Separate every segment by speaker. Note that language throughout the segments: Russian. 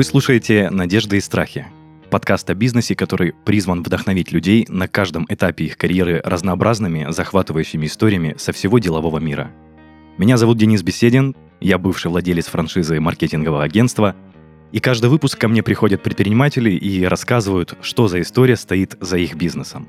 Speaker 1: Вы слушаете «Надежды и страхи» – подкаст о бизнесе, который призван вдохновить людей на каждом этапе их карьеры разнообразными, захватывающими историями со всего делового мира. Меня зовут Денис Беседин, я бывший владелец франшизы маркетингового агентства, и каждый выпуск ко мне приходят предприниматели и рассказывают, что за история стоит за их бизнесом.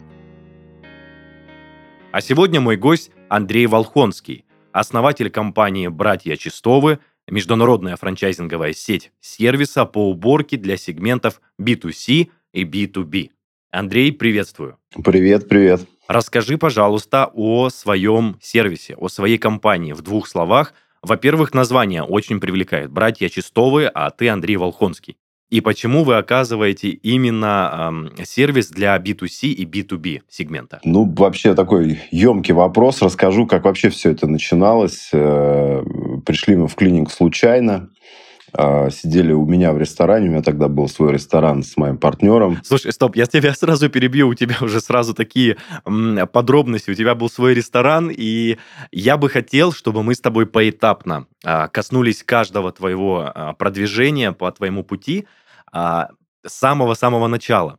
Speaker 1: А сегодня мой гость Андрей Волхонский, основатель компании «Братья Чистовы», международная франчайзинговая сеть сервиса по уборке для сегментов B2C и B2B. Андрей, приветствую.
Speaker 2: Привет, привет.
Speaker 1: Расскажи, пожалуйста, о своем сервисе, о своей компании в двух словах. Во-первых, название очень привлекает. Братья Чистовы, а ты Андрей Волхонский. И почему вы оказываете именно э, сервис для B2C и B2B сегмента?
Speaker 2: Ну, вообще такой емкий вопрос. Расскажу, как вообще все это начиналось. Э, пришли мы в клиник случайно. А, сидели у меня в ресторане, у меня тогда был свой ресторан с моим партнером.
Speaker 1: Слушай, стоп, я тебя сразу перебью, у тебя уже сразу такие подробности, у тебя был свой ресторан, и я бы хотел, чтобы мы с тобой поэтапно а, коснулись каждого твоего а, продвижения по твоему пути с самого-самого начала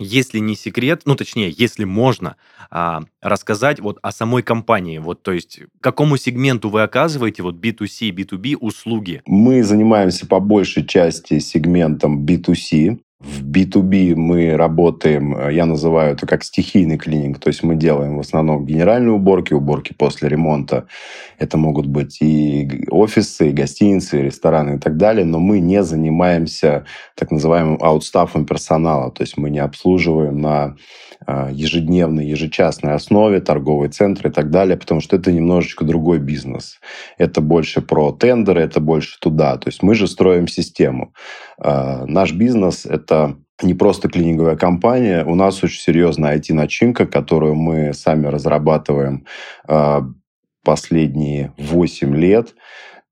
Speaker 1: если не секрет, ну точнее, если можно а, рассказать вот о самой компании, вот то есть какому сегменту вы оказываете вот B2C, B2B услуги?
Speaker 2: Мы занимаемся по большей части сегментом B2C, в B2B мы работаем, э, я называю это как стихийный клининг, то есть мы делаем в основном генеральные уборки, уборки после ремонта. Это могут быть и офисы, и гостиницы, и рестораны и так далее, но мы не занимаемся так называемым аутстафом персонала, то есть мы не обслуживаем на ежедневной, ежечасной основе торговые центры и так далее, потому что это немножечко другой бизнес. Это больше про тендеры, это больше туда. То есть мы же строим систему. Э, наш бизнес — это это не просто клининговая компания, у нас очень серьезная IT-начинка, которую мы сами разрабатываем а, последние 8 лет.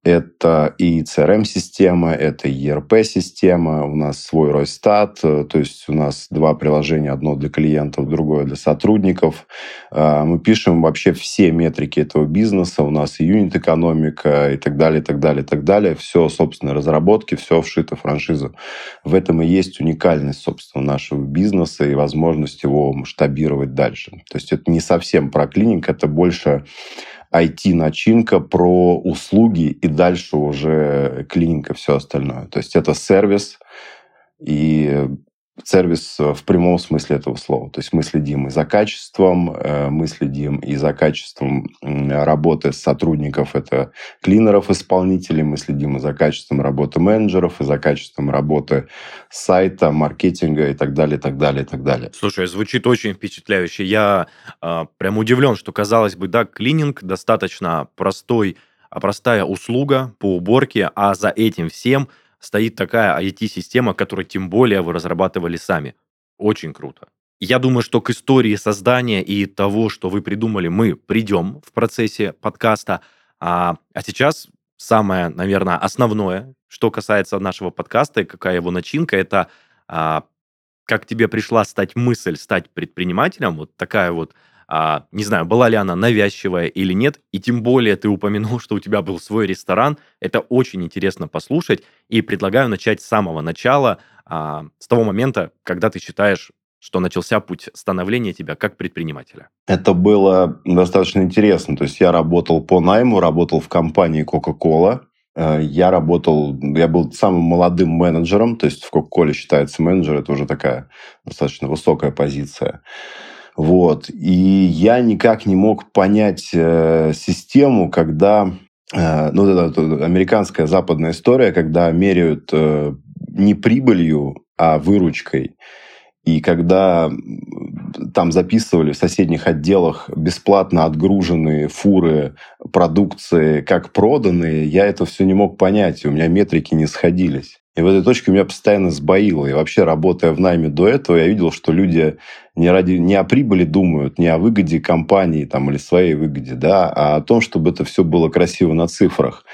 Speaker 2: Это и CRM-система, это и ERP-система, у нас свой Ройстат, э, то есть у нас два приложения, одно для клиентов, другое для сотрудников. А, мы пишем вообще все метрики этого бизнеса, у нас и юнит-экономика и так далее, и так далее, и так далее. Все, собственно, разработки, все вшито в франшизу. В этом и есть уникальность, собственно, нашего бизнеса и возможность его масштабировать дальше. То есть это не совсем про клиник, это больше IT-начинка про услуги и дальше уже клиника, все остальное. То есть это сервис, и сервис э, в прямом смысле этого слова. То есть мы следим и за качеством, э, мы следим и за качеством работы сотрудников, это клинеров, исполнителей, мы следим и за качеством работы менеджеров, и за качеством работы сайта, маркетинга и так далее, и так далее, и так далее.
Speaker 1: Слушай, звучит очень впечатляюще. Я э, прям удивлен, что, казалось бы, да, клининг достаточно простой, а простая услуга по уборке, а за этим всем – стоит такая IT-система, которую тем более вы разрабатывали сами. Очень круто. Я думаю, что к истории создания и того, что вы придумали, мы придем в процессе подкаста. А, а сейчас самое, наверное, основное, что касается нашего подкаста и какая его начинка, это а, как тебе пришла стать мысль стать предпринимателем, вот такая вот а, не знаю, была ли она навязчивая или нет, и тем более ты упомянул, что у тебя был свой ресторан. Это очень интересно послушать, и предлагаю начать с самого начала, а, с того момента, когда ты считаешь, что начался путь становления тебя как предпринимателя?
Speaker 2: Это было достаточно интересно. То есть я работал по найму, работал в компании Coca-Cola. Э, я работал, я был самым молодым менеджером, то есть в Coca-Cola считается менеджер, это уже такая достаточно высокая позиция. Вот. И я никак не мог понять э, систему, когда... Э, ну, это, американская западная история, когда меряют э, не прибылью, а выручкой. И когда там записывали в соседних отделах бесплатно отгруженные фуры продукции, как проданные, я это все не мог понять, у меня метрики не сходились. И в этой точке меня постоянно сбоило. И вообще, работая в найме до этого, я видел, что люди не, ради, не о прибыли думают, не о выгоде компании там, или своей выгоде, да, а о том, чтобы это все было красиво на цифрах.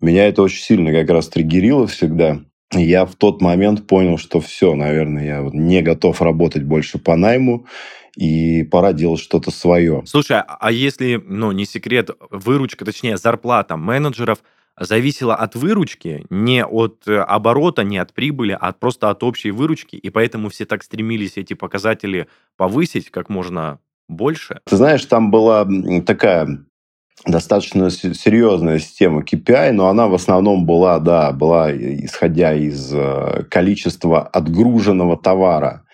Speaker 2: Меня это очень сильно как раз триггерило всегда. И я в тот момент понял, что все, наверное, я не готов работать больше по найму, и пора делать что-то свое.
Speaker 1: Слушай, а если, ну, не секрет, выручка, точнее, зарплата менеджеров – зависело от выручки, не от э, оборота, не от прибыли, а просто от общей выручки, и поэтому все так стремились эти показатели повысить как можно больше?
Speaker 2: Ты знаешь, там была такая достаточно серьезная система KPI, но она в основном была, да, была исходя из э, количества отгруженного товара.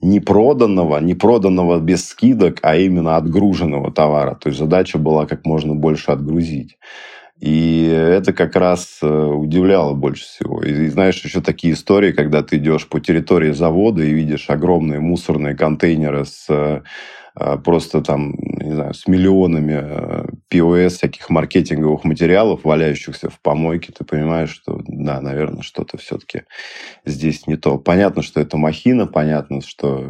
Speaker 2: Не проданного, не проданного без скидок, а именно отгруженного товара. То есть задача была как можно больше отгрузить. И это как раз э, удивляло больше всего. И знаешь, еще такие истории, когда ты идешь по территории завода и видишь огромные мусорные контейнеры с э, э, просто там, не знаю, с миллионами POS, всяких маркетинговых материалов, валяющихся в помойке, ты понимаешь, что, да, наверное, что-то все-таки здесь не то. Понятно, что это махина, понятно, что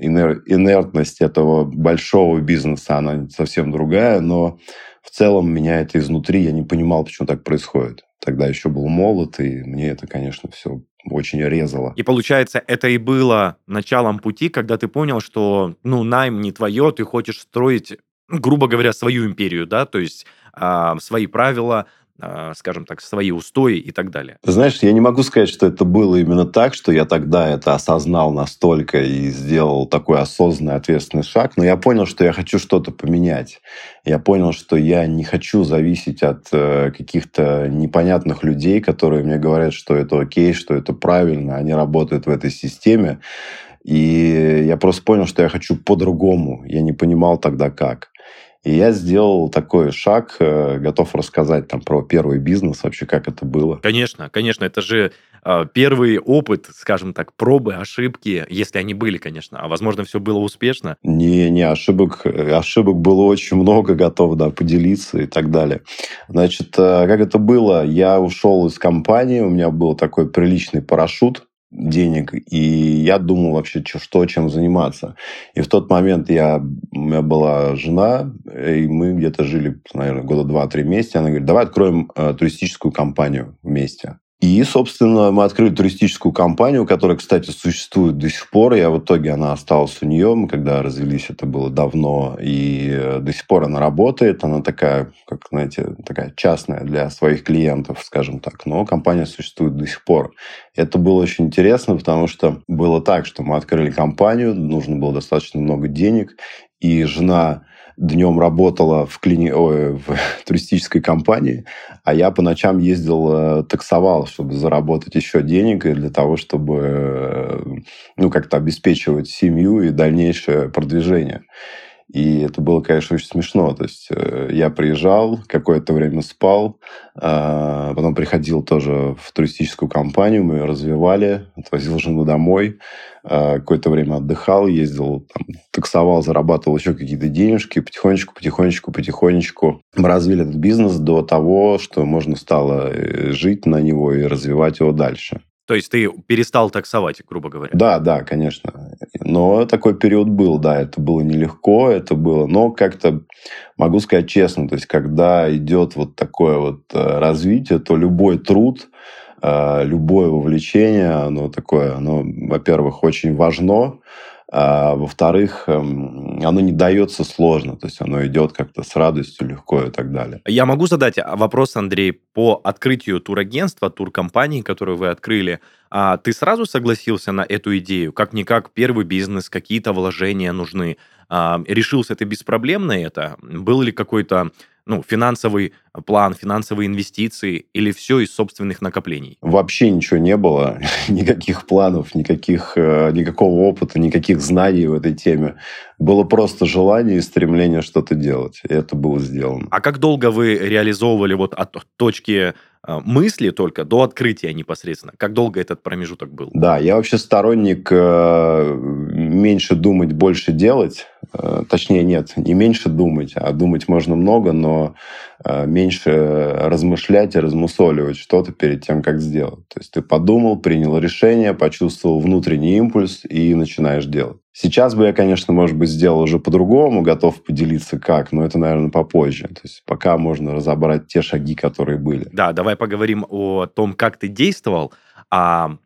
Speaker 2: инер- инертность этого большого бизнеса, она совсем другая, но в целом меня это изнутри, я не понимал, почему так происходит. Тогда еще был молод, и мне это, конечно, все очень резало.
Speaker 1: И получается, это и было началом пути, когда ты понял, что, ну, найм не твое, ты хочешь строить, грубо говоря, свою империю, да, то есть э, свои правила, скажем так, свои устои и так далее.
Speaker 2: Знаешь, я не могу сказать, что это было именно так, что я тогда это осознал настолько и сделал такой осознанный, ответственный шаг, но я понял, что я хочу что-то поменять. Я понял, что я не хочу зависеть от э, каких-то непонятных людей, которые мне говорят, что это окей, что это правильно, они работают в этой системе. И я просто понял, что я хочу по-другому. Я не понимал тогда как. И я сделал такой шаг, э, готов рассказать там про первый бизнес, вообще как это было.
Speaker 1: Конечно, конечно, это же э, первый опыт, скажем так, пробы, ошибки, если они были, конечно, а возможно все было успешно.
Speaker 2: Не, не, ошибок, э, ошибок было очень много, готов, да, поделиться и так далее. Значит, э, как это было? Я ушел из компании, у меня был такой приличный парашют, денег, и я думал вообще, что, чем заниматься. И в тот момент я, у меня была жена, и мы где-то жили, наверное, года два-три вместе. Она говорит, давай откроем э, туристическую компанию вместе. И, собственно, мы открыли туристическую компанию, которая, кстати, существует до сих пор. Я в итоге она осталась у нее. Мы когда развелись, это было давно. И э, до сих пор она работает. Она такая, как, знаете, такая частная для своих клиентов, скажем так. Но компания существует до сих пор. Это было очень интересно, потому что было так, что мы открыли компанию, нужно было достаточно много денег. И жена днем работала в, клини... Ой, в туристической компании, а я по ночам ездил, э, таксовал, чтобы заработать еще денег и для того, чтобы э, ну, как-то обеспечивать семью и дальнейшее продвижение. И это было, конечно, очень смешно. То есть э, я приезжал, какое-то время спал, а, потом приходил тоже в туристическую компанию, мы ее развивали, отвозил жену домой, а, какое-то время отдыхал, ездил, там, таксовал, зарабатывал еще какие-то денежки, потихонечку, потихонечку, потихонечку мы развили этот бизнес до того, что можно стало э, жить на него и развивать его дальше.
Speaker 1: То есть ты перестал таксовать, грубо говоря?
Speaker 2: Да, да, конечно. Но такой период был, да, это было нелегко, это было, но как-то могу сказать честно, то есть когда идет вот такое вот э, развитие, то любой труд, э, любое вовлечение, оно такое, оно, во-первых, очень важно, а, во-вторых, эм, оно не дается сложно, то есть оно идет как-то с радостью, легко и так далее.
Speaker 1: Я могу задать а, вопрос, Андрей, по открытию турагентства, туркомпании, которую вы открыли. А ты сразу согласился на эту идею? Как-никак первый бизнес, какие-то вложения нужны. А, решился ты беспроблемно это? Был ли какой-то ну, финансовый план, финансовые инвестиции или все из собственных накоплений?
Speaker 2: Вообще ничего не было, никаких планов, никаких, э, никакого опыта, никаких знаний в этой теме. Было просто желание и стремление что-то делать, и это было сделано.
Speaker 1: А как долго вы реализовывали вот от точки мысли только до открытия непосредственно? Как долго этот промежуток был?
Speaker 2: Да, я вообще сторонник э, меньше думать, больше делать. Точнее, нет, не меньше думать, а думать можно много, но меньше размышлять и размусоливать что-то перед тем, как сделать. То есть ты подумал, принял решение, почувствовал внутренний импульс и начинаешь делать. Сейчас бы я, конечно, может быть, сделал уже по-другому, готов поделиться как, но это, наверное, попозже. То есть пока можно разобрать те шаги, которые были.
Speaker 1: Да, давай поговорим о том, как ты действовал, а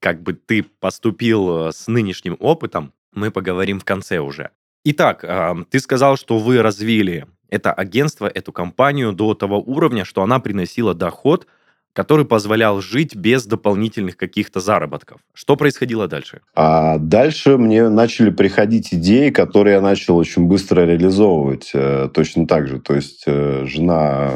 Speaker 1: как бы ты поступил э, с нынешним опытом, мы поговорим в конце уже. Итак, ты сказал, что вы развили это агентство, эту компанию до того уровня, что она приносила доход – который позволял жить без дополнительных каких-то заработков. Что происходило дальше?
Speaker 2: А дальше мне начали приходить идеи, которые я начал очень быстро реализовывать э, точно так же. То есть э, жена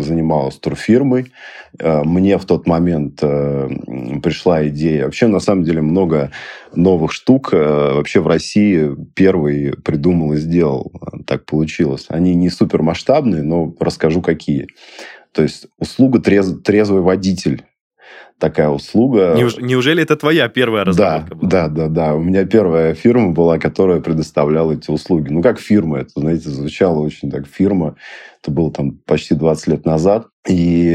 Speaker 2: занималась турфирмой. Э, мне в тот момент пришла идея. Вообще, на самом деле, много новых штук вообще в России первый придумал и сделал. Так получилось. Они не супер масштабные, но расскажу, какие. То есть услуга трез, трезвый водитель такая услуга.
Speaker 1: Неуж, неужели это твоя первая разработка
Speaker 2: да, была? Да, да, да. У меня первая фирма была, которая предоставляла эти услуги. Ну, как фирма, это, знаете, звучало очень так, фирма. Это было там почти 20 лет назад. И,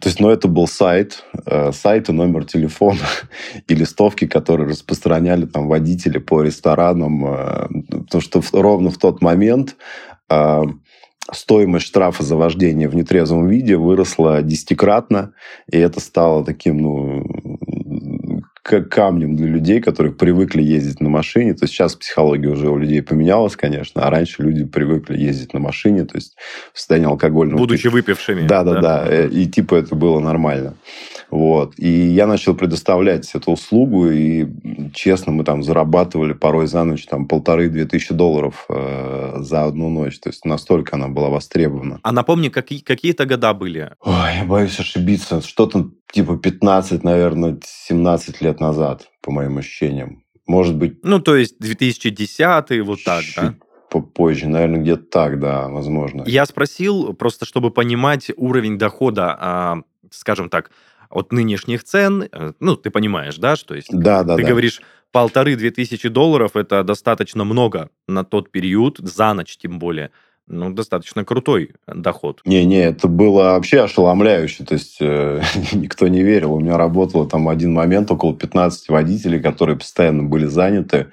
Speaker 2: то есть, ну, это был сайт, э, сайт и номер телефона и листовки, которые распространяли там водители по ресторанам. Э, потому что ровно в тот момент э, стоимость штрафа за вождение в нетрезвом виде выросла десятикратно, и это стало таким, ну, как камнем для людей, которые привыкли ездить на машине. То есть сейчас психология уже у людей поменялась, конечно, а раньше люди привыкли ездить на машине, то есть в состоянии алкогольного...
Speaker 1: Будучи выпившими.
Speaker 2: Да, да, да. И типа это было нормально. Вот. И я начал предоставлять эту услугу, и, честно, мы там зарабатывали порой за ночь там полторы-две тысячи долларов э, за одну ночь. То есть настолько она была востребована.
Speaker 1: А напомни, какие, какие-то года были?
Speaker 2: Ой, я боюсь ошибиться. Что-то типа 15, наверное, 17 лет назад, по моим ощущениям. Может быть...
Speaker 1: Ну, то есть 2010 вот так, да?
Speaker 2: попозже, наверное, где-то так, да, возможно.
Speaker 1: Я спросил, просто чтобы понимать уровень дохода, а, скажем так, от нынешних цен, э, ну, ты понимаешь, да, что есть?
Speaker 2: Да, да,
Speaker 1: Ты
Speaker 2: да.
Speaker 1: говоришь, полторы-две тысячи долларов – это достаточно много на тот период, за ночь тем более ну, достаточно крутой доход.
Speaker 2: Не-не, это было вообще ошеломляюще. То есть э, никто не верил. У меня работало там один момент около 15 водителей, которые постоянно были заняты.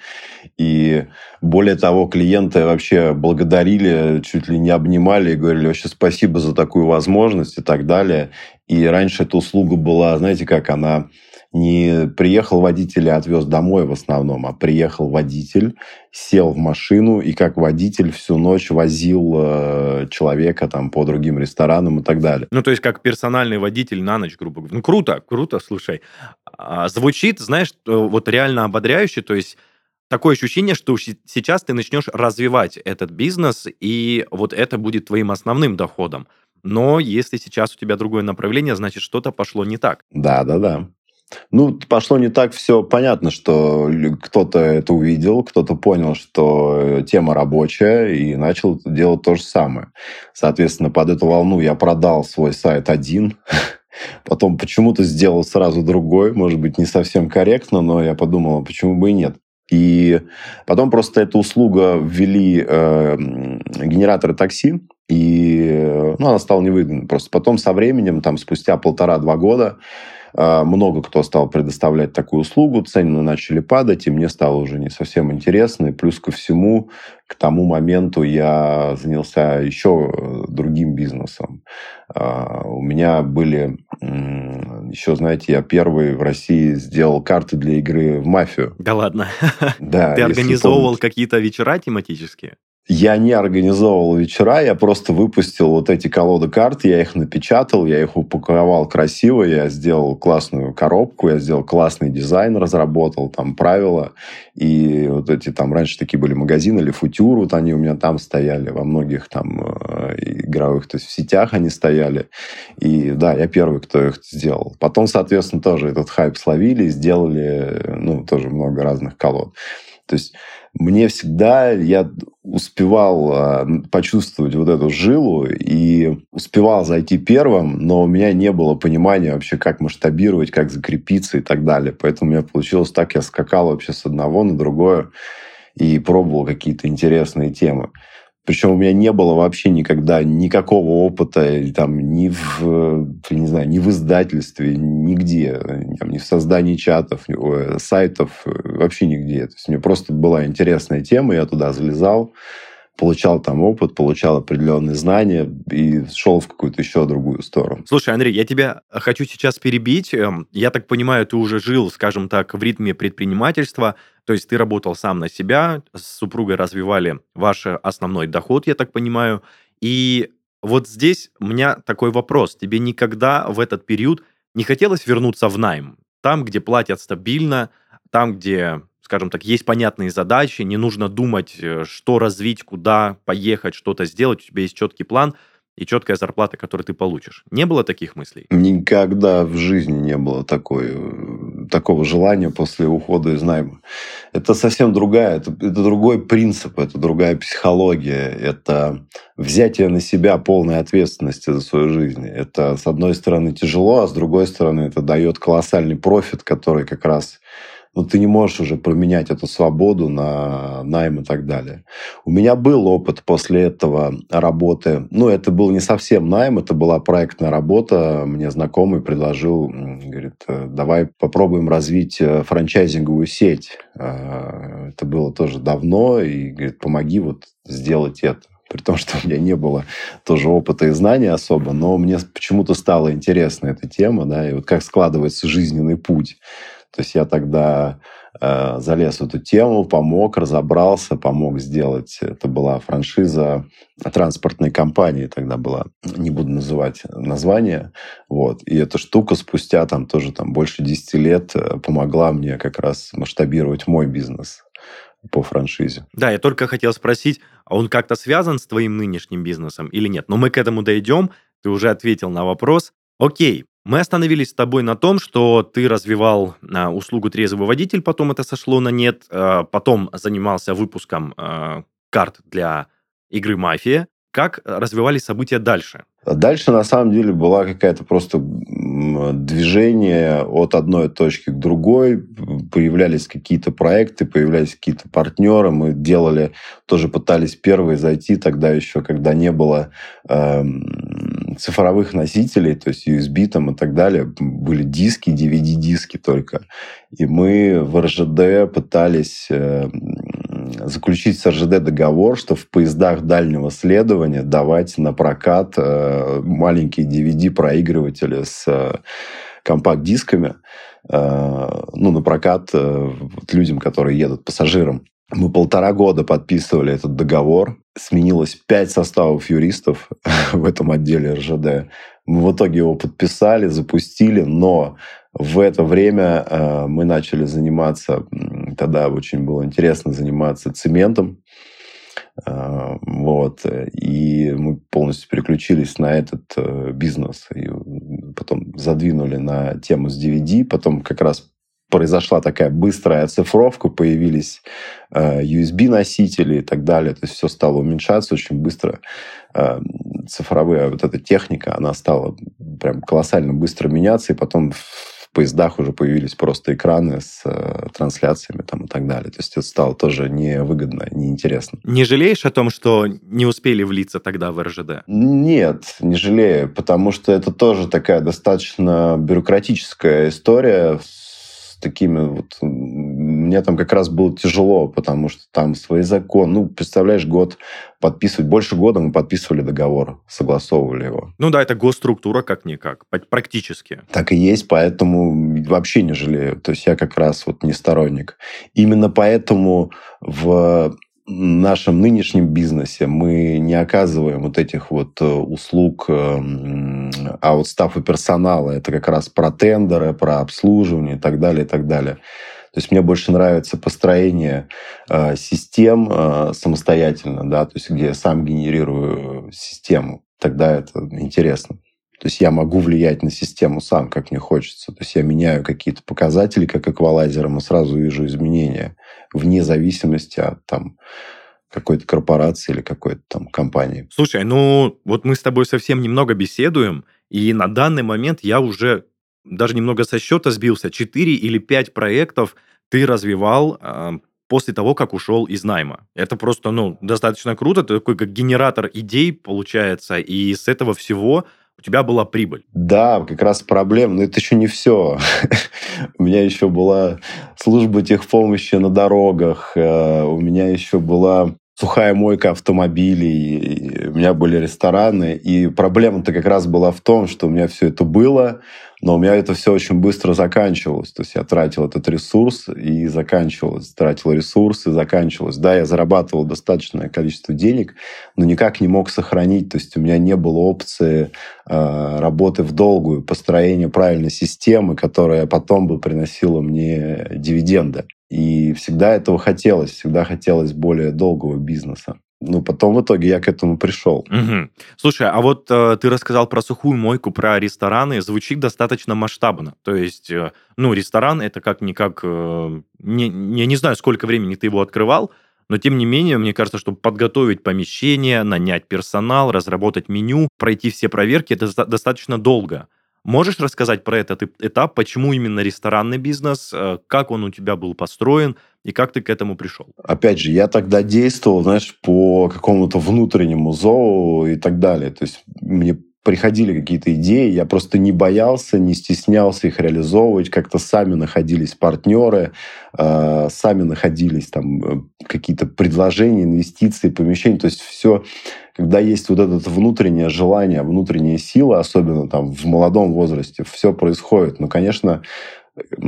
Speaker 2: И более того, клиенты вообще благодарили, чуть ли не обнимали и говорили вообще спасибо за такую возможность и так далее. И раньше эта услуга была, знаете, как она не приехал водитель и отвез домой в основном, а приехал водитель, сел в машину и как водитель всю ночь возил э, человека там по другим ресторанам и так далее.
Speaker 1: Ну, то есть как персональный водитель на ночь, грубо говоря. Ну, круто, круто, слушай. А, звучит, знаешь, э, вот реально ободряюще, то есть такое ощущение, что сейчас ты начнешь развивать этот бизнес, и вот это будет твоим основным доходом. Но если сейчас у тебя другое направление, значит, что-то пошло не так.
Speaker 2: Да, да, да. Ну, пошло не так все понятно, что кто-то это увидел, кто-то понял, что тема рабочая, и начал делать то же самое. Соответственно, под эту волну я продал свой сайт один, потом почему-то сделал сразу другой, может быть, не совсем корректно, но я подумал, а почему бы и нет. И потом просто эту услугу ввели э, генераторы такси, и ну, она стала невыгодна. Просто потом со временем, там, спустя полтора-два года, а, много кто стал предоставлять такую услугу, цены начали падать, и мне стало уже не совсем интересно. И плюс ко всему, к тому моменту я занялся еще э, другим бизнесом. А, у меня были еще, знаете, я первый в России сделал карты для игры в мафию.
Speaker 1: Да ладно?
Speaker 2: Да.
Speaker 1: Ты организовывал какие-то вечера тематические?
Speaker 2: Я не организовывал вечера, я просто выпустил вот эти колоды карт, я их напечатал, я их упаковал красиво, я сделал классную коробку, я сделал классный дизайн, разработал там правила. И вот эти там раньше такие были магазины, или футюр, вот они у меня там стояли, во многих там э, игровых, то есть в сетях они стояли. И да, я первый, кто их сделал. Потом, соответственно, тоже этот хайп словили, сделали, ну, тоже много разных колод. То есть мне всегда, я успевал э, почувствовать вот эту жилу и успевал зайти первым, но у меня не было понимания вообще, как масштабировать, как закрепиться и так далее. Поэтому у меня получилось так, я скакал вообще с одного на другое и пробовал какие-то интересные темы. Причем у меня не было вообще никогда никакого опыта там, ни в, не знаю, ни в издательстве, нигде, там, ни в создании чатов, сайтов, вообще нигде. То есть мне просто была интересная тема, я туда залезал, получал там опыт, получал определенные знания и шел в какую-то еще другую сторону.
Speaker 1: Слушай, Андрей, я тебя хочу сейчас перебить. Эм, я так понимаю, ты уже жил, скажем так, в ритме предпринимательства, то есть ты работал сам на себя, с супругой развивали ваш основной доход, я так понимаю. И вот здесь у меня такой вопрос. Тебе никогда в этот период не хотелось вернуться в найм? Там, где платят стабильно, там, где скажем так, есть понятные задачи, не нужно думать, э, что развить, куда поехать, что-то сделать, у тебя есть четкий план и четкая зарплата, которую ты получишь. Не было таких мыслей?
Speaker 2: Никогда в жизни не было такой, э, такого желания после ухода из найма. Это совсем другая, это, это другой принцип, это другая психология, это взятие на себя полной ответственности за свою жизнь. Это, с одной стороны, тяжело, а с другой стороны, это дает колоссальный профит, который как раз но ты не можешь уже променять эту свободу на найм и так далее. У меня был опыт после этого работы. Ну, это был не совсем найм, это была проектная работа. Мне знакомый предложил, говорит, «Э, давай попробуем развить э, франчайзинговую сеть. Э, это было тоже давно, и говорит, помоги вот сделать это при том, что у меня не было тоже опыта и знаний особо, но мне почему-то стала интересна эта тема, да, и вот как складывается жизненный путь. То есть я тогда э, залез в эту тему, помог, разобрался, помог сделать. Это была франшиза транспортной компании тогда была, не буду называть название. Вот. И эта штука спустя там тоже там больше 10 лет э, помогла мне как раз масштабировать мой бизнес по франшизе.
Speaker 1: Да, я только хотел спросить, а он как-то связан с твоим нынешним бизнесом или нет? Но мы к этому дойдем. Ты уже ответил на вопрос. Окей, мы остановились с тобой на том, что ты развивал а, услугу трезвый водитель, потом это сошло на нет, а, потом занимался выпуском а, карт для игры «Мафия». Как развивались события дальше?
Speaker 2: Дальше, на самом деле, была какая-то просто движение от одной точки к другой. Появлялись какие-то проекты, появлялись какие-то партнеры. Мы делали, тоже пытались первые зайти тогда еще, когда не было э, цифровых носителей, то есть USB там и так далее. Были диски, DVD-диски только. И мы в РЖД пытались э, заключить с РЖД договор, что в поездах дальнего следования давать на прокат э, маленькие DVD-проигрыватели с э, компакт-дисками, ну, на прокат людям, которые едут, пассажирам. Мы полтора года подписывали этот договор. Сменилось пять составов юристов в этом отделе РЖД. Мы в итоге его подписали, запустили, но в это время э, мы начали заниматься, тогда очень было интересно заниматься цементом. Э, вот. И мы полностью переключились на этот э, бизнес. И потом задвинули на тему с DVD. Потом как раз произошла такая быстрая оцифровка, появились USB-носители и так далее. То есть все стало уменьшаться очень быстро. Цифровая вот эта техника, она стала прям колоссально быстро меняться, и потом поездах уже появились просто экраны с э, трансляциями там и так далее. То есть это стало тоже невыгодно, неинтересно.
Speaker 1: Не жалеешь о том, что не успели влиться тогда в РЖД?
Speaker 2: Нет, не жалею, потому что это тоже такая достаточно бюрократическая история такими вот... Мне там как раз было тяжело, потому что там свои законы. Ну, представляешь, год подписывать. Больше года мы подписывали договор, согласовывали его.
Speaker 1: Ну да, это госструктура как-никак, практически.
Speaker 2: Так и есть, поэтому вообще не жалею. То есть я как раз вот не сторонник. Именно поэтому в нашем нынешнем бизнесе мы не оказываем вот этих вот э, услуг эм, аутстафа персонала. Это как раз про тендеры, про обслуживание и так далее, и так далее. То есть мне больше нравится построение э, систем э, самостоятельно, да, то есть где я сам генерирую систему. Тогда это интересно. То есть я могу влиять на систему сам, как мне хочется. То есть я меняю какие-то показатели, как эквалайзером, и сразу вижу изменения вне зависимости от там, какой-то корпорации или какой-то там компании.
Speaker 1: Слушай, ну вот мы с тобой совсем немного беседуем, и на данный момент я уже даже немного со счета сбился. Четыре или пять проектов ты развивал э, после того, как ушел из найма. Это просто, ну, достаточно круто. Ты такой как генератор идей получается, и с этого всего у тебя была прибыль.
Speaker 2: Да, как раз проблема, но это еще не все. У меня еще была служба техпомощи на дорогах, э, у меня еще была сухая мойка автомобилей, у меня были рестораны. И проблема-то как раз была в том, что у меня все это было, но у меня это все очень быстро заканчивалось. То есть я тратил этот ресурс и заканчивалось. Тратил ресурс и заканчивалось. Да, я зарабатывал достаточное количество денег, но никак не мог сохранить. То есть у меня не было опции э, работы в долгую, построения правильной системы, которая потом бы приносила мне дивиденды. И всегда этого хотелось, всегда хотелось более долгого бизнеса. Ну, потом в итоге я к этому пришел.
Speaker 1: Угу. Слушай, а вот э, ты рассказал про сухую мойку, про рестораны, звучит достаточно масштабно. То есть, э, ну, ресторан это как-никак... Э, не, я не знаю, сколько времени ты его открывал, но тем не менее, мне кажется, чтобы подготовить помещение, нанять персонал, разработать меню, пройти все проверки, это достаточно долго. Можешь рассказать про этот этап, почему именно ресторанный бизнес, э, как он у тебя был построен и как ты к этому пришел?
Speaker 2: Опять же, я тогда действовал, знаешь, по какому-то внутреннему зову и так далее. То есть мне приходили какие-то идеи, я просто не боялся, не стеснялся их реализовывать, как-то сами находились партнеры, э, сами находились там э, какие-то предложения, инвестиции, помещения, то есть все когда есть вот это внутреннее желание, внутренняя сила, особенно там в молодом возрасте, все происходит. Ну, конечно,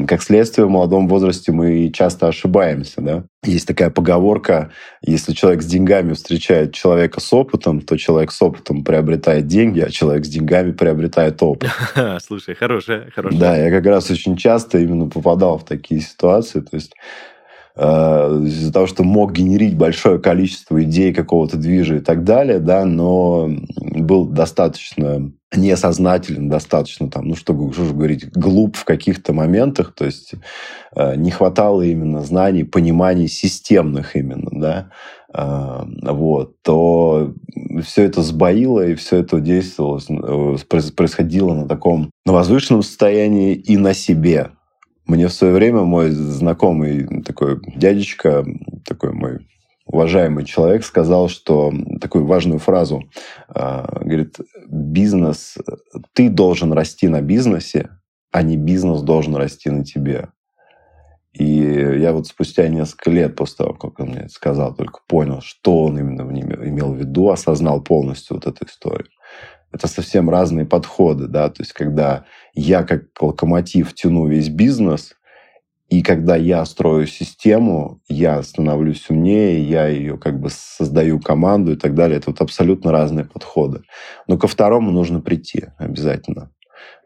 Speaker 2: как следствие, в молодом возрасте мы часто ошибаемся. Да? Есть такая поговорка, если человек с деньгами встречает человека с опытом, то человек с опытом приобретает деньги, а человек с деньгами приобретает опыт.
Speaker 1: Слушай, хорошая, хорошая.
Speaker 2: Да, я как раз очень часто именно попадал в такие ситуации. То есть из-за того, что мог генерить большое количество идей какого-то движа и так далее, да, но был достаточно несознателен, достаточно там, ну что, что же говорить, глуп в каких-то моментах, то есть э, не хватало именно знаний, пониманий системных именно, да, э, вот, то все это сбоило, и все это действовало, происходило на таком на возвышенном состоянии и на себе. Мне в свое время мой знакомый такой дядечка, такой мой уважаемый человек сказал, что такую важную фразу, а, говорит, бизнес, ты должен расти на бизнесе, а не бизнес должен расти на тебе. И я вот спустя несколько лет после того, как он мне это сказал, только понял, что он именно в ним имел в виду, осознал полностью вот эту историю это совсем разные подходы, да, то есть когда я как локомотив тяну весь бизнес, и когда я строю систему, я становлюсь умнее, я ее как бы создаю команду и так далее. Это вот абсолютно разные подходы. Но ко второму нужно прийти обязательно.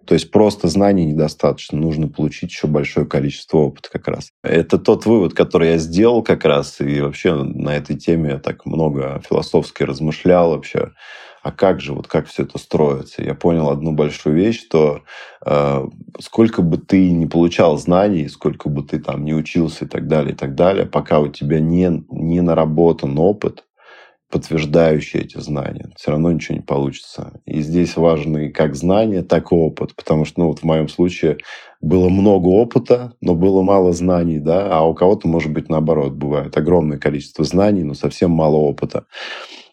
Speaker 2: То есть просто знаний недостаточно, нужно получить еще большое количество опыта как раз. Это тот вывод, который я сделал как раз, и вообще на этой теме я так много философски размышлял вообще а как же, вот как все это строится? Я понял одну большую вещь, что э, сколько бы ты не получал знаний, сколько бы ты там не учился и так далее, и так далее, пока у тебя не, не наработан опыт, подтверждающий эти знания, все равно ничего не получится. И здесь важны как знания, так и опыт, потому что, ну, вот в моем случае было много опыта, но было мало знаний, да, а у кого-то, может быть, наоборот, бывает огромное количество знаний, но совсем мало опыта.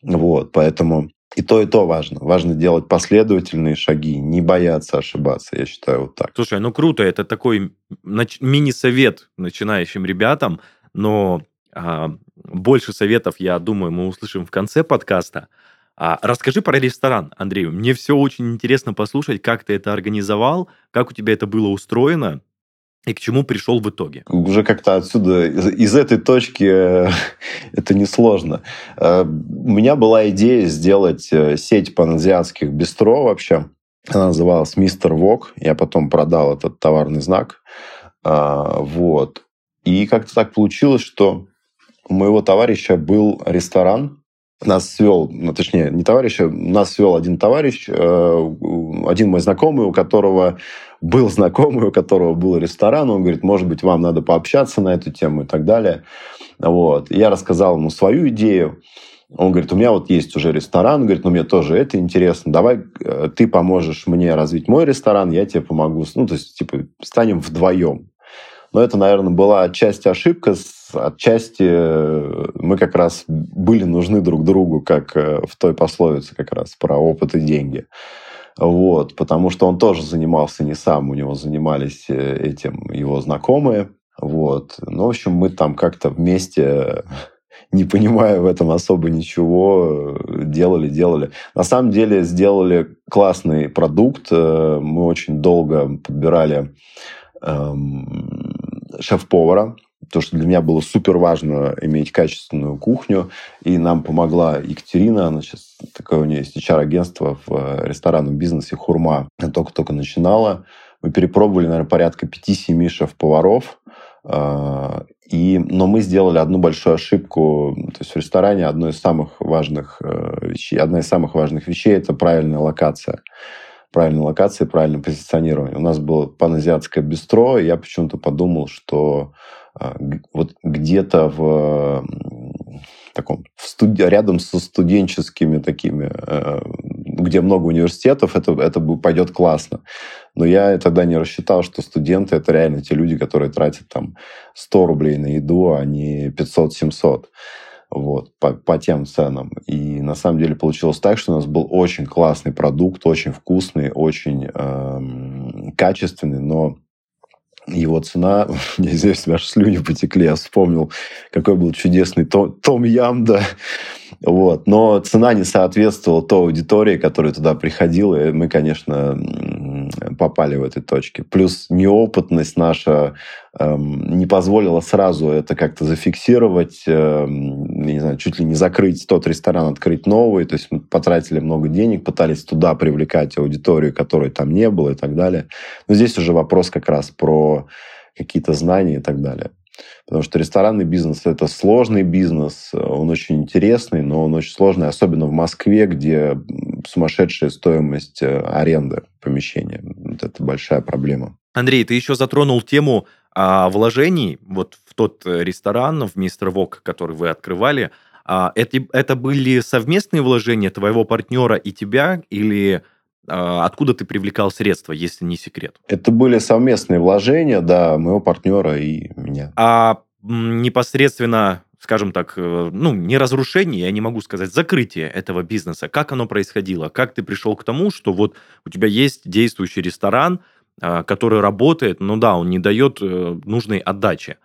Speaker 2: Вот, поэтому и то, и то важно. Важно делать последовательные шаги, не бояться ошибаться, я считаю, вот так.
Speaker 1: Слушай, ну круто, это такой мини-совет начинающим ребятам, но а, больше советов, я думаю, мы услышим в конце подкаста. А, расскажи про ресторан, Андрей. Мне все очень интересно послушать, как ты это организовал, как у тебя это было устроено, и к чему пришел в итоге?
Speaker 2: Уже как-то отсюда, из, из этой точки э, это несложно. Э, у меня была идея сделать э, сеть паназиатских бистро вообще. Она называлась Мистер Вок. Я потом продал этот товарный знак. Вот. И как-то так получилось, что у моего товарища был ресторан, нас свел, ну, точнее, не товарища, нас свел один товарищ, один мой знакомый, у которого был знакомый, у которого был ресторан, он говорит, может быть, вам надо пообщаться на эту тему и так далее. Вот. Я рассказал ему свою идею. Он говорит, у меня вот есть уже ресторан, говорит, ну мне тоже это интересно, давай э, ты поможешь мне развить мой ресторан, я тебе помогу. Ну, то есть, типа, станем вдвоем. Но это, наверное, была отчасти ошибка, отчасти э, мы как раз были нужны друг другу, как э, в той пословице как раз про опыт и деньги. Вот, потому что он тоже занимался не сам, у него занимались э, этим его знакомые. Вот. Ну, в общем, мы там как-то вместе не понимая в этом особо ничего, делали, делали. На самом деле сделали классный продукт. Э, мы очень долго подбирали эм, шеф-повара, то, что для меня было супер важно иметь качественную кухню, и нам помогла Екатерина, она сейчас такое у нее есть HR-агентство в э, ресторанном бизнесе «Хурма», она только-только начинала. Мы перепробовали, наверное, порядка 5-7 шеф-поваров, э, и, но мы сделали одну большую ошибку. То есть в ресторане одно из самых важных э, вещей, одна из самых важных вещей – это правильная локация правильной локации, правильное позиционирование. У нас было паназиатское бистро, и я почему-то подумал, что вот где-то в таком в студ... рядом со студенческими такими, э, где много университетов, это, это пойдет классно. Но я тогда не рассчитал, что студенты это реально те люди, которые тратят там 100 рублей на еду, а не 500-700 вот, по, по тем ценам. И на самом деле получилось так, что у нас был очень классный продукт, очень вкусный, очень э, качественный, но его цена, мне здесь аж слюни потекли, я вспомнил, какой был чудесный Том, Том Ям, да. Вот. Но цена не соответствовала той аудитории, которая туда приходила, и мы, конечно, попали в этой точке. Плюс неопытность наша эм, не позволила сразу это как-то зафиксировать, эм, не знаю, чуть ли не закрыть тот ресторан, открыть новый. То есть мы потратили много денег, пытались туда привлекать аудиторию, которой там не было и так далее. Но здесь уже вопрос как раз про какие-то знания и так далее. Потому что ресторанный бизнес – это сложный бизнес, он очень интересный, но он очень сложный, особенно в Москве, где сумасшедшая стоимость э, аренды помещения. Вот это большая проблема.
Speaker 1: Андрей, ты еще затронул тему а, вложений вот в тот э, ресторан, в Мистер Вок, который вы открывали. А, это, это были совместные вложения твоего партнера и тебя, или откуда ты привлекал средства, если не секрет?
Speaker 2: Это были совместные вложения, да, моего партнера и меня.
Speaker 1: А непосредственно, скажем так, э, ну, не разрушение, я не могу сказать, закрытие этого бизнеса, как оно происходило? Как ты пришел к тому, что вот у тебя есть действующий ресторан, а, который работает, но да, он не дает э, нужной отдачи.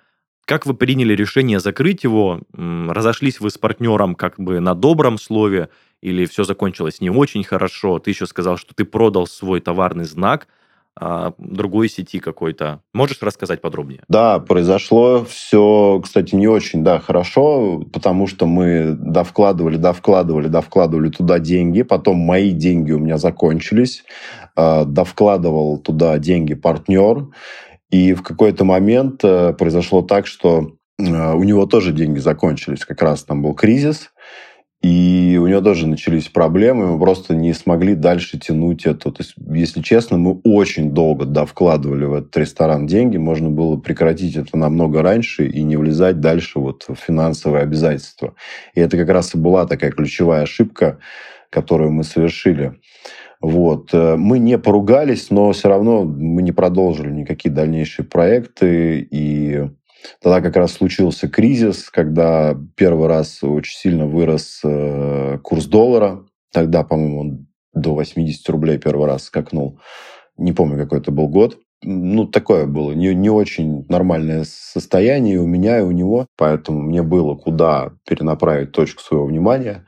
Speaker 1: Как вы приняли решение закрыть его? Разошлись вы с партнером как бы на добром слове или все закончилось не очень хорошо? Ты еще сказал, что ты продал свой товарный знак а, другой сети какой-то. Можешь рассказать подробнее?
Speaker 2: Да, произошло все, кстати, не очень, да, хорошо, потому что мы да вкладывали, да вкладывали, да вкладывали туда деньги, потом мои деньги у меня закончились, да вкладывал туда деньги партнер, и в какой-то момент э, произошло так, что э, у него тоже деньги закончились. Как раз там был кризис, и у него тоже начались проблемы, мы просто не смогли дальше тянуть это. То есть, если честно, мы очень долго да, вкладывали в этот ресторан деньги, можно было прекратить это намного раньше и не влезать дальше вот в финансовые обязательства. И это как раз и была такая ключевая ошибка, которую мы совершили. Вот. Мы не поругались, но все равно мы не продолжили никакие дальнейшие проекты. И тогда как раз случился кризис, когда первый раз очень сильно вырос э, курс доллара. Тогда, по-моему, он до 80 рублей первый раз скакнул. Не помню, какой это был год. Ну, такое было не, не очень нормальное состояние у меня, и у него. Поэтому мне было куда перенаправить точку своего внимания.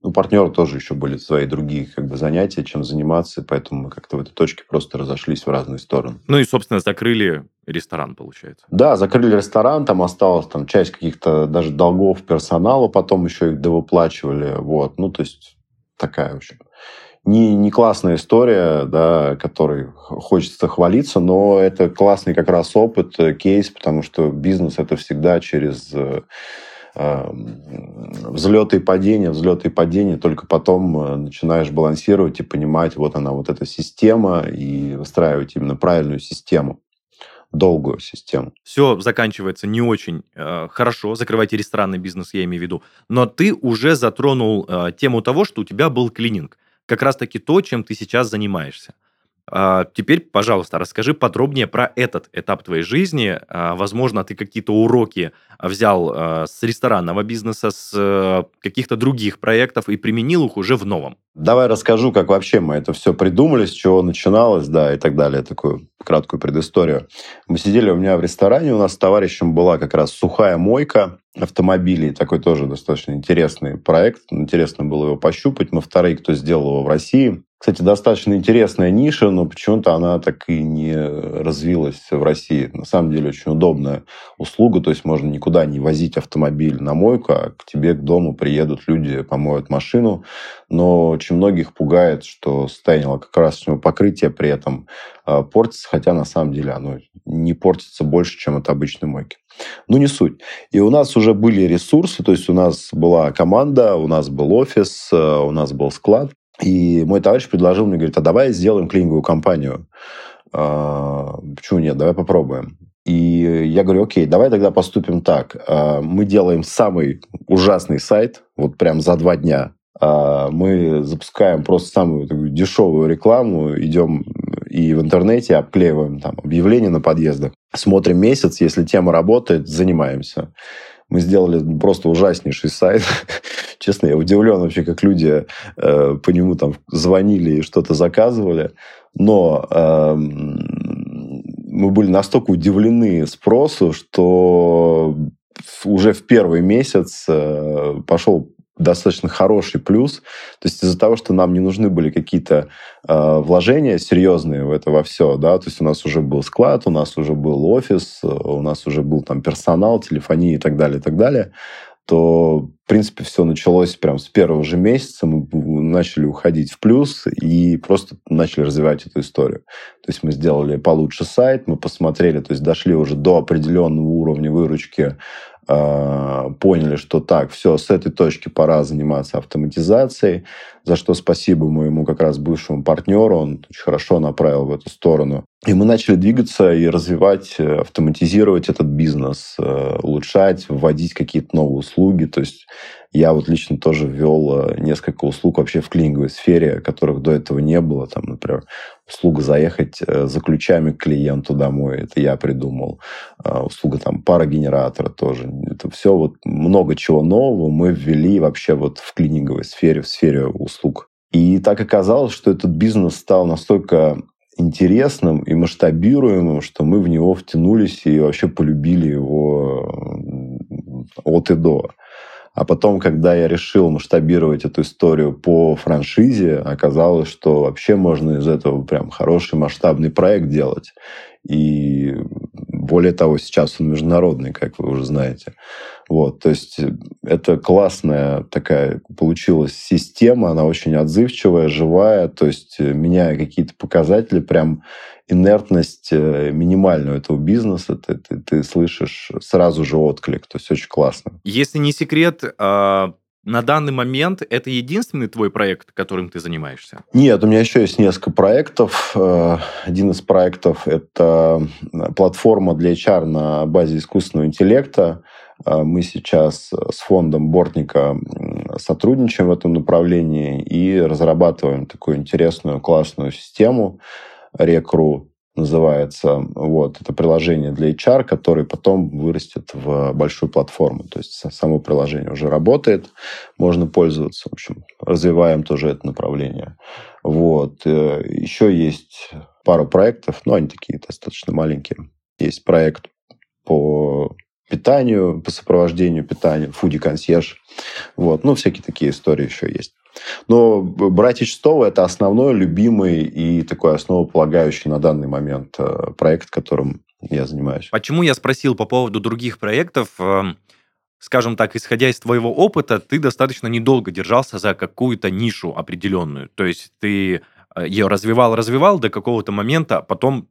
Speaker 2: У партнера тоже еще были свои другие как бы, занятия, чем заниматься, поэтому мы как-то в этой точке просто разошлись в разные стороны.
Speaker 1: Ну и, собственно, закрыли ресторан, получается.
Speaker 2: Да, закрыли ресторан, там осталась там, часть каких-то даже долгов персоналу, потом еще их довыплачивали. Вот. Ну, то есть такая, в общем, не, не классная история, да, которой хочется хвалиться, но это классный как раз опыт, э, кейс, потому что бизнес это всегда через э, взлеты и падения, взлеты и падения, только потом э, начинаешь балансировать и понимать, вот она, вот эта система, и выстраивать именно правильную систему долгую систему.
Speaker 1: Все заканчивается не очень э, хорошо, закрывайте ресторанный бизнес, я имею в виду, но ты уже затронул э, тему того, что у тебя был клининг, как раз-таки то, чем ты сейчас занимаешься. А, теперь, пожалуйста, расскажи подробнее про этот этап твоей жизни. А, возможно, ты какие-то уроки взял а, с ресторанного бизнеса, с э, каких-то других проектов и применил их уже в новом.
Speaker 2: Давай расскажу, как вообще мы это все придумали, с чего начиналось, да, и так далее, такую краткую предысторию. Мы сидели у меня в ресторане, у нас с товарищем была как раз сухая мойка автомобилей, такой тоже достаточно интересный проект, интересно было его пощупать. Мы вторые, кто сделал его в России. Кстати, достаточно интересная ниша, но почему-то она так и не развилась в России. На самом деле очень удобная услуга, то есть можно никуда не возить автомобиль на мойку, а к тебе к дому приедут люди, помоют машину. Но очень многих пугает, что состояние лакокрасочного покрытия при этом а, портится, хотя на самом деле оно не портится больше, чем от обычной мойки. Ну, не суть. И у нас уже были ресурсы, то есть у нас была команда, у нас был офис, а, у нас был склад. И мой товарищ предложил мне, говорит, а давай сделаем клининговую компанию. А, почему нет? Давай попробуем. И я говорю, окей, давай тогда поступим так. А, мы делаем самый ужасный сайт, вот прям за два дня. А, мы запускаем просто самую такую дешевую рекламу, идем и в интернете обклеиваем там объявления на подъездах. Смотрим месяц, если тема работает, занимаемся. Мы сделали просто ужаснейший сайт. Честно, я удивлен вообще, как люди э, по нему там звонили и что-то заказывали. Но э, мы были настолько удивлены спросу, что уже в первый месяц э, пошел достаточно хороший плюс. То есть из-за того, что нам не нужны были какие-то э, вложения серьезные в это во все, да, то есть у нас уже был склад, у нас уже был офис, у нас уже был там персонал, телефония и так далее, и так далее, то, в принципе, все началось прям с первого же месяца. Мы начали уходить в плюс и просто начали развивать эту историю. То есть мы сделали получше сайт, мы посмотрели, то есть дошли уже до определенного уровня выручки поняли, что так, все, с этой точки пора заниматься автоматизацией, за что спасибо моему как раз бывшему партнеру, он очень хорошо направил в эту сторону. И мы начали двигаться и развивать, э, автоматизировать этот бизнес, э, улучшать, вводить какие-то новые услуги. То есть я вот лично тоже ввел э, несколько услуг вообще в клининговой сфере, которых до этого не было. Там, например, услуга заехать за ключами к клиенту домой, это я придумал. Услуга там парогенератора тоже. Это все вот много чего нового мы ввели вообще вот в клининговой сфере, в сфере услуг. И так оказалось, что этот бизнес стал настолько интересным и масштабируемым, что мы в него втянулись и вообще полюбили его от и до. А потом, когда я решил масштабировать эту историю по франшизе, оказалось, что вообще можно из этого прям хороший масштабный проект делать. И более того, сейчас он международный, как вы уже знаете. Вот, то есть это классная такая получилась система, она очень отзывчивая, живая, то есть меняя какие-то показатели, прям инертность э, минимальную этого бизнеса, ты, ты, ты слышишь сразу же отклик, то есть очень классно.
Speaker 1: Если не секрет, а, на данный момент это единственный твой проект, которым ты занимаешься?
Speaker 2: Нет, у меня еще есть несколько проектов. Э, один из проектов – это платформа для HR на базе искусственного интеллекта. Э, мы сейчас с фондом Бортника сотрудничаем в этом направлении и разрабатываем такую интересную, классную систему, Рекру называется. Вот, это приложение для HR, которое потом вырастет в большую платформу. То есть само приложение уже работает, можно пользоваться. В общем, развиваем тоже это направление. Вот. Э, Еще есть пару проектов, но они такие достаточно маленькие. Есть проект по питанию, по сопровождению питания, фуди-консьерж. Вот. Ну, всякие такие истории еще есть. Но «Братья Чистова» — это основной, любимый и такой основополагающий на данный момент э, проект, которым я занимаюсь.
Speaker 1: Почему я спросил по поводу других проектов? Эм, скажем так, исходя из твоего опыта, ты достаточно недолго держался за какую-то нишу определенную. То есть ты э, ее развивал, развивал до какого-то момента, а потом,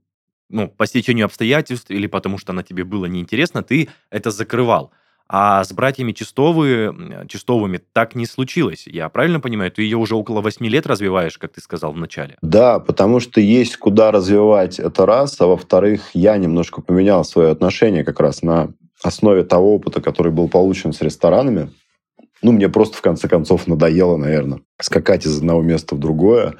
Speaker 1: ну, по стечению обстоятельств или потому что она тебе было неинтересно, ты это закрывал. А с братьями Чистовы, Чистовыми так не случилось. Я правильно понимаю? Ты ее уже около восьми лет развиваешь, как ты сказал в начале.
Speaker 2: Да, потому что есть куда развивать это раз, а во-вторых, я немножко поменял свое отношение как раз на основе того опыта, который был получен с ресторанами. Ну, мне просто в конце концов надоело, наверное, скакать из одного места в другое.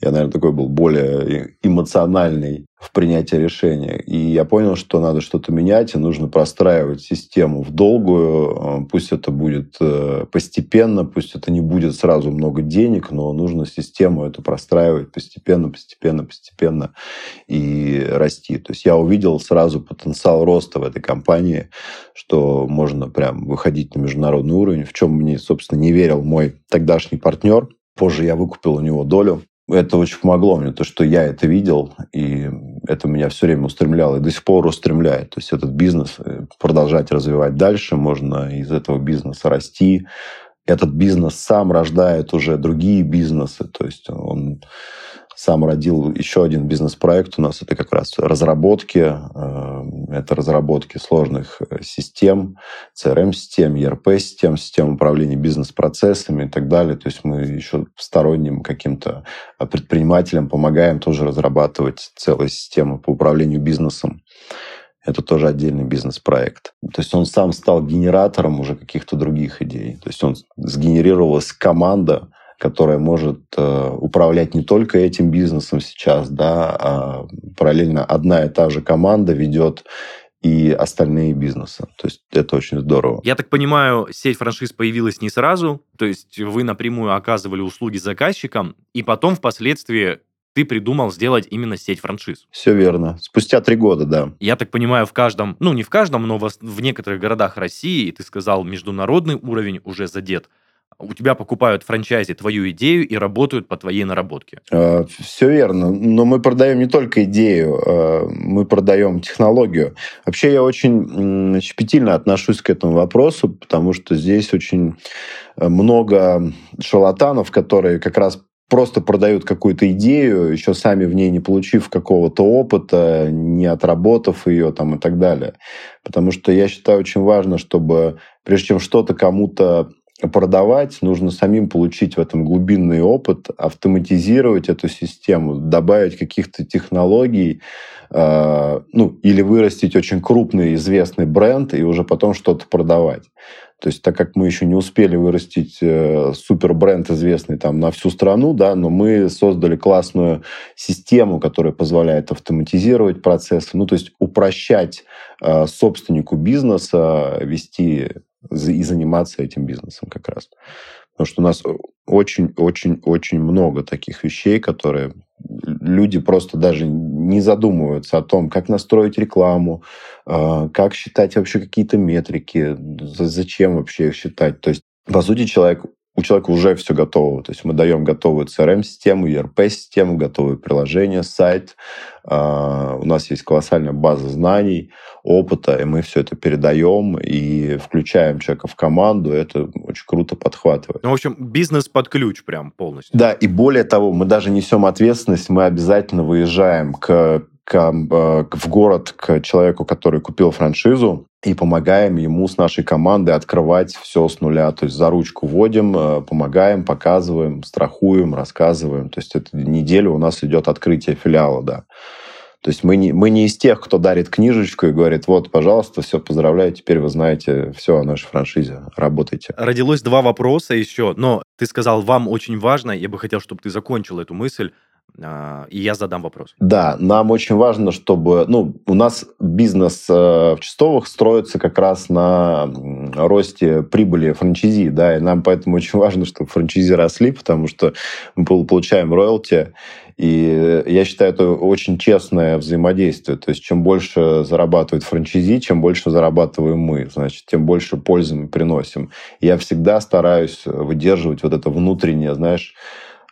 Speaker 2: Я, наверное, такой был более эмоциональный в принятии решения. И я понял, что надо что-то менять, и нужно простраивать систему в долгую. Э, пусть это будет э, постепенно, пусть это не будет сразу много денег, но нужно систему эту простраивать постепенно, постепенно, постепенно и расти. То есть я увидел сразу потенциал роста в этой компании, что можно прям выходить на международный уровень, в чем мне, собственно, не верил мой тогдашний партнер. Позже я выкупил у него долю это очень помогло мне, то, что я это видел, и это меня все время устремляло, и до сих пор устремляет. То есть этот бизнес э, продолжать развивать дальше, можно из этого бизнеса расти. Этот бизнес сам рождает уже другие бизнесы, то есть он сам родил еще один бизнес-проект у нас. Это как раз разработки. Э, это разработки сложных э, систем, CRM-систем, ERP-систем, систем управления бизнес-процессами и так далее. То есть мы еще сторонним каким-то предпринимателям помогаем тоже разрабатывать целые системы по управлению бизнесом. Это тоже отдельный бизнес-проект. То есть он сам стал генератором уже каких-то других идей. То есть он сгенерировалась команда, которая может э, управлять не только этим бизнесом сейчас, да, а параллельно одна и та же команда ведет и остальные бизнесы. То есть это очень здорово.
Speaker 1: Я так понимаю, сеть франшиз появилась не сразу, то есть вы напрямую оказывали услуги заказчикам, и потом впоследствии ты придумал сделать именно сеть франшиз.
Speaker 2: Все верно. Спустя три года, да.
Speaker 1: Я так понимаю, в каждом, ну не в каждом, но в, некоторых городах России, ты сказал, международный уровень уже задет у тебя покупают франчайзи твою идею и работают по твоей наработке.
Speaker 2: А, Все верно. Но мы продаем не только идею, а, мы продаем технологию. Вообще я очень щепетильно отношусь к этому вопросу, потому что здесь очень э, много шалатанов, которые как раз просто продают какую-то идею, еще сами в ней не получив какого-то опыта, не отработав ее там и так далее. Потому что я считаю очень важно, чтобы прежде чем что-то кому-то продавать, нужно самим получить в этом глубинный опыт, автоматизировать эту систему, добавить каких-то технологий, э, ну, или вырастить очень крупный известный бренд и уже потом что-то продавать. То есть, так как мы еще не успели вырастить э, супер бренд известный там на всю страну, да, но мы создали классную систему, которая позволяет автоматизировать процессы, ну, то есть упрощать э, собственнику бизнеса вести и заниматься этим бизнесом как раз. Потому что у нас очень-очень-очень много таких вещей, которые люди просто даже не задумываются о том, как настроить рекламу, а, как считать вообще какие-то метрики, зачем вообще их считать. То есть, по сути, человек у человека уже все готово. То есть мы даем готовую CRM-систему, ERP-систему, готовые приложения, сайт. А, у нас есть колоссальная база знаний, опыта, и мы все это передаем и включаем человека в команду. Это очень круто подхватывает.
Speaker 1: Ну, в общем, бизнес под ключ прям полностью.
Speaker 2: Да, и более того, мы даже несем ответственность, мы обязательно выезжаем к к, э, в город к человеку, который купил франшизу, и помогаем ему с нашей командой открывать все с нуля. То есть за ручку вводим, э, помогаем, показываем, страхуем, рассказываем. То есть это неделю у нас идет открытие филиала, да. То есть мы не, мы не из тех, кто дарит книжечку и говорит, вот, пожалуйста, все, поздравляю, теперь вы знаете все о нашей франшизе, работайте.
Speaker 1: Родилось два вопроса еще, но ты сказал, вам очень важно, я бы хотел, чтобы ты закончил эту мысль, и я задам вопрос.
Speaker 2: Да, нам очень важно, чтобы... Ну, у нас бизнес э, в Чистовых строится как раз на росте прибыли франчизи, да, и нам поэтому очень важно, чтобы франчизи росли, потому что мы получаем роялти, и я считаю, это очень честное взаимодействие. То есть, чем больше зарабатывает франчизи, чем больше зарабатываем мы, значит, тем больше пользы мы приносим. Я всегда стараюсь выдерживать вот это внутреннее, знаешь,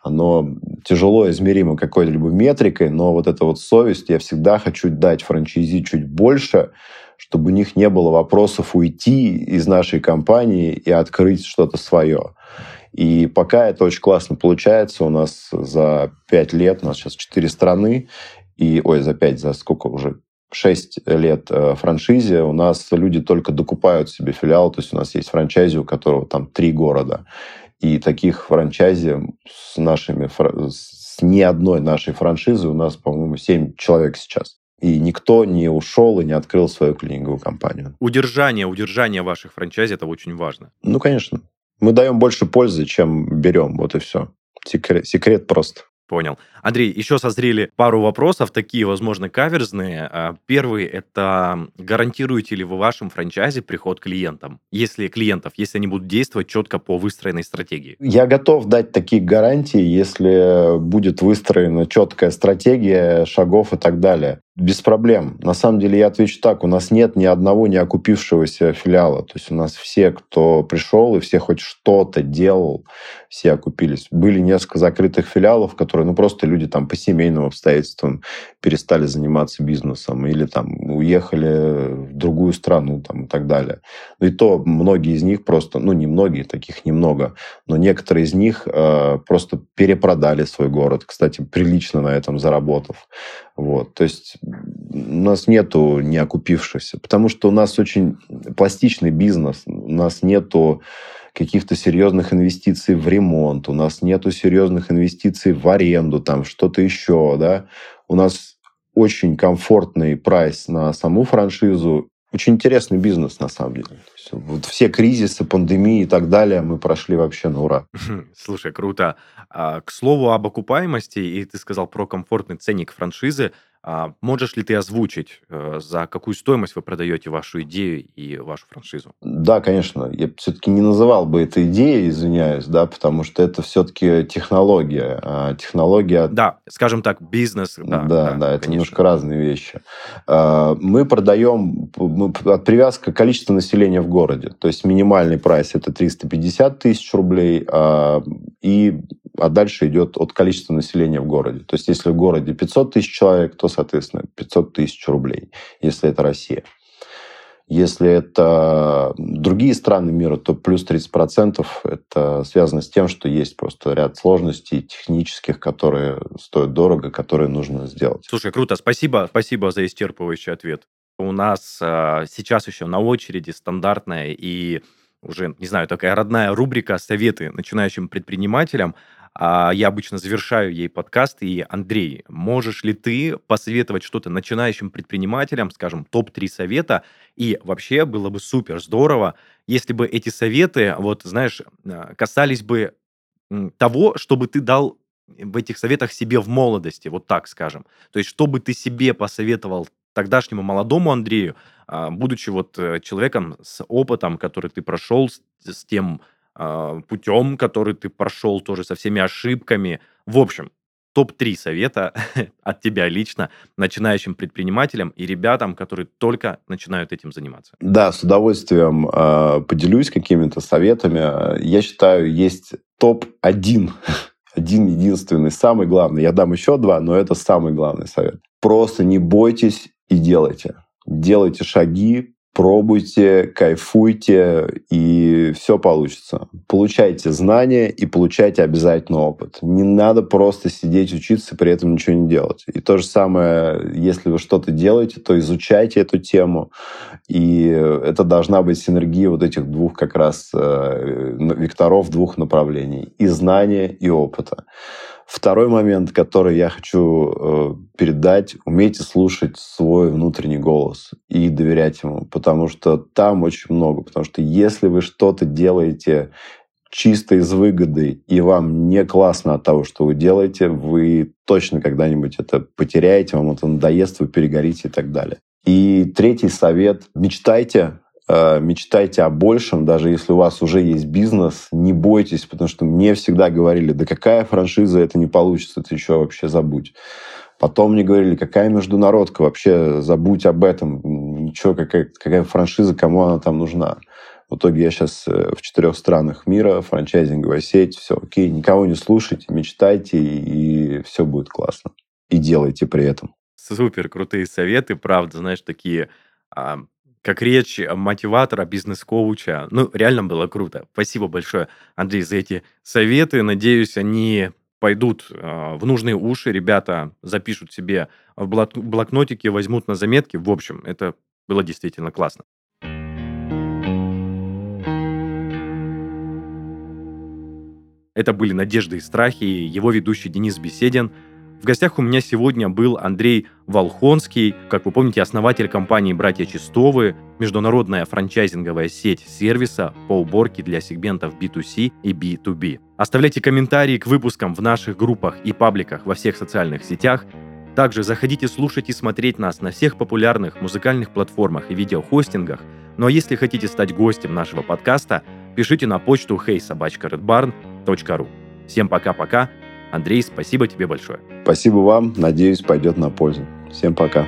Speaker 2: оно тяжело измеримо какой-либо метрикой, но вот эта вот совесть, я всегда хочу дать франчайзи чуть больше, чтобы у них не было вопросов уйти из нашей компании и открыть что-то свое. И пока это очень классно получается, у нас за пять лет, у нас сейчас четыре страны, и, ой, за пять, за сколько уже, шесть лет э, франшизе, у нас люди только докупают себе филиал, то есть у нас есть франчайзи, у которого там три города. И таких франчайзи с нашими, с ни одной нашей франшизы у нас, по-моему, 7 человек сейчас. И никто не ушел и не открыл свою клининговую компанию.
Speaker 1: Удержание, удержание ваших франчайзи – это очень важно.
Speaker 2: Ну, конечно. Мы даем больше пользы, чем берем, вот и все. Секрет, секрет просто.
Speaker 1: Понял. Андрей, еще созрели пару вопросов, такие, возможно, каверзные. А, Первый– это гарантируете ли вы вашим франчайзе приход клиентам? Если клиентов, если они будут действовать четко по выстроенной стратегии?
Speaker 2: Я готов дать такие гарантии, если будет выстроена четкая стратегия шагов и так далее без проблем. На самом деле я отвечу так, у нас нет ни одного не окупившегося филиала. То есть у нас все, кто пришел и все хоть что-то делал, все окупились. Были несколько закрытых филиалов, которые, ну, просто люди там по семейным обстоятельствам перестали заниматься бизнесом или там уехали в другую страну там и так далее. Ну и то многие из них просто, ну, не многие, таких немного, но некоторые из них э, просто перепродали свой город, кстати, прилично на этом заработав. Вот. То есть у нас нету не потому что у нас очень пластичный бизнес, у нас нету каких-то серьезных инвестиций в ремонт, у нас нету серьезных инвестиций в аренду, там что-то еще, да. У нас очень комфортный прайс на саму франшизу, очень интересный бизнес, на самом деле. Вот все кризисы, пандемии и так далее мы прошли вообще на ура.
Speaker 1: Слушай, круто. А, К слову об окупаемости, и ты сказал про комфортный ценник франшизы. А, можешь ли ты озвучить, э, за какую стоимость вы продаете вашу идею и вашу франшизу?
Speaker 2: Да, конечно. Я все-таки не называл бы это идеей, извиняюсь, да, потому что это все-таки технология. А технология...
Speaker 1: Да, скажем так, бизнес. Да,
Speaker 2: да, да, да это конечно. немножко разные вещи. А, мы продаем от привязка количества населения в городе. То есть минимальный прайс это 350 тысяч рублей, и а дальше идет от количества населения в городе. То есть если в городе 500 тысяч человек, то соответственно, 500 тысяч рублей, если это Россия. Если это другие страны мира, то плюс 30% это связано с тем, что есть просто ряд сложностей технических, которые стоят дорого, которые нужно сделать.
Speaker 1: Слушай, круто. Спасибо, спасибо за исчерпывающий ответ. У нас э, сейчас еще на очереди стандартная и уже, не знаю, такая родная рубрика «Советы начинающим предпринимателям». А, я обычно завершаю ей подкаст. И, Андрей, можешь ли ты посоветовать что-то начинающим предпринимателям, скажем, топ-3 совета? И вообще было бы супер здорово, если бы эти советы, вот, знаешь, а, касались бы того, чтобы ты дал в этих советах себе в молодости, вот так скажем. То есть, чтобы ты себе посоветовал тогдашнему молодому Андрею, а, будучи вот э, человеком с опытом, который ты прошел, с, тем путем, который ты прошел тоже со всеми ошибками. В общем, топ-3 совета от тебя лично начинающим предпринимателям и ребятам, которые только начинают этим заниматься.
Speaker 2: Да, с удовольствием э, поделюсь какими-то советами. Я считаю, есть топ-1, один единственный, самый главный. Я дам еще два, но это самый главный совет. Просто не бойтесь и делайте. Делайте шаги, пробуйте, кайфуйте, и все получится. Получайте знания и получайте обязательно опыт. Не надо просто сидеть, учиться, при этом ничего не делать. И то же самое, если вы что-то делаете, то изучайте эту тему, и это должна быть синергия вот этих двух как раз э, векторов, двух направлений. И знания, и опыта. Второй момент, который я хочу э, передать, умейте слушать свой внутренний голос и доверять ему, потому что там очень много. Потому что если вы что-то делаете чисто из выгоды, и вам не классно от того, что вы делаете, вы точно когда-нибудь это потеряете, вам это надоест, вы перегорите и так далее. И третий совет. Мечтайте, мечтайте о большем, даже если у вас уже есть бизнес, не бойтесь, потому что мне всегда говорили, да какая франшиза, это не получится, ты еще вообще забудь. Потом мне говорили, какая международка, вообще забудь об этом, ничего, какая, какая франшиза, кому она там нужна. В итоге я сейчас э, в четырех странах мира, франчайзинговая сеть, все окей, никого не слушайте, мечтайте, и все будет классно. И делайте при этом.
Speaker 1: Супер крутые советы, правда, знаешь, такие а, как речь мотиватора, бизнес-коуча. Ну, реально было круто. Спасибо большое, Андрей, за эти советы. Надеюсь, они пойдут э, в нужные уши. Ребята запишут себе в блокнотике, возьмут на заметки. В общем, это было действительно классно. Это были «Надежды и страхи» его ведущий Денис Беседин. В гостях у меня сегодня был Андрей Волхонский, как вы помните, основатель компании «Братья Чистовы», международная франчайзинговая сеть сервиса по уборке для сегментов B2C и B2B. Оставляйте комментарии к выпускам в наших группах и пабликах во всех социальных сетях. Также заходите слушать и смотреть нас на всех популярных музыкальных платформах и видеохостингах. Ну а если хотите стать гостем нашего подкаста, пишите на почту heysobachkaredbarn.ru. Всем пока-пока. Андрей, спасибо тебе большое.
Speaker 2: Спасибо вам. Надеюсь, пойдет на пользу. Всем пока.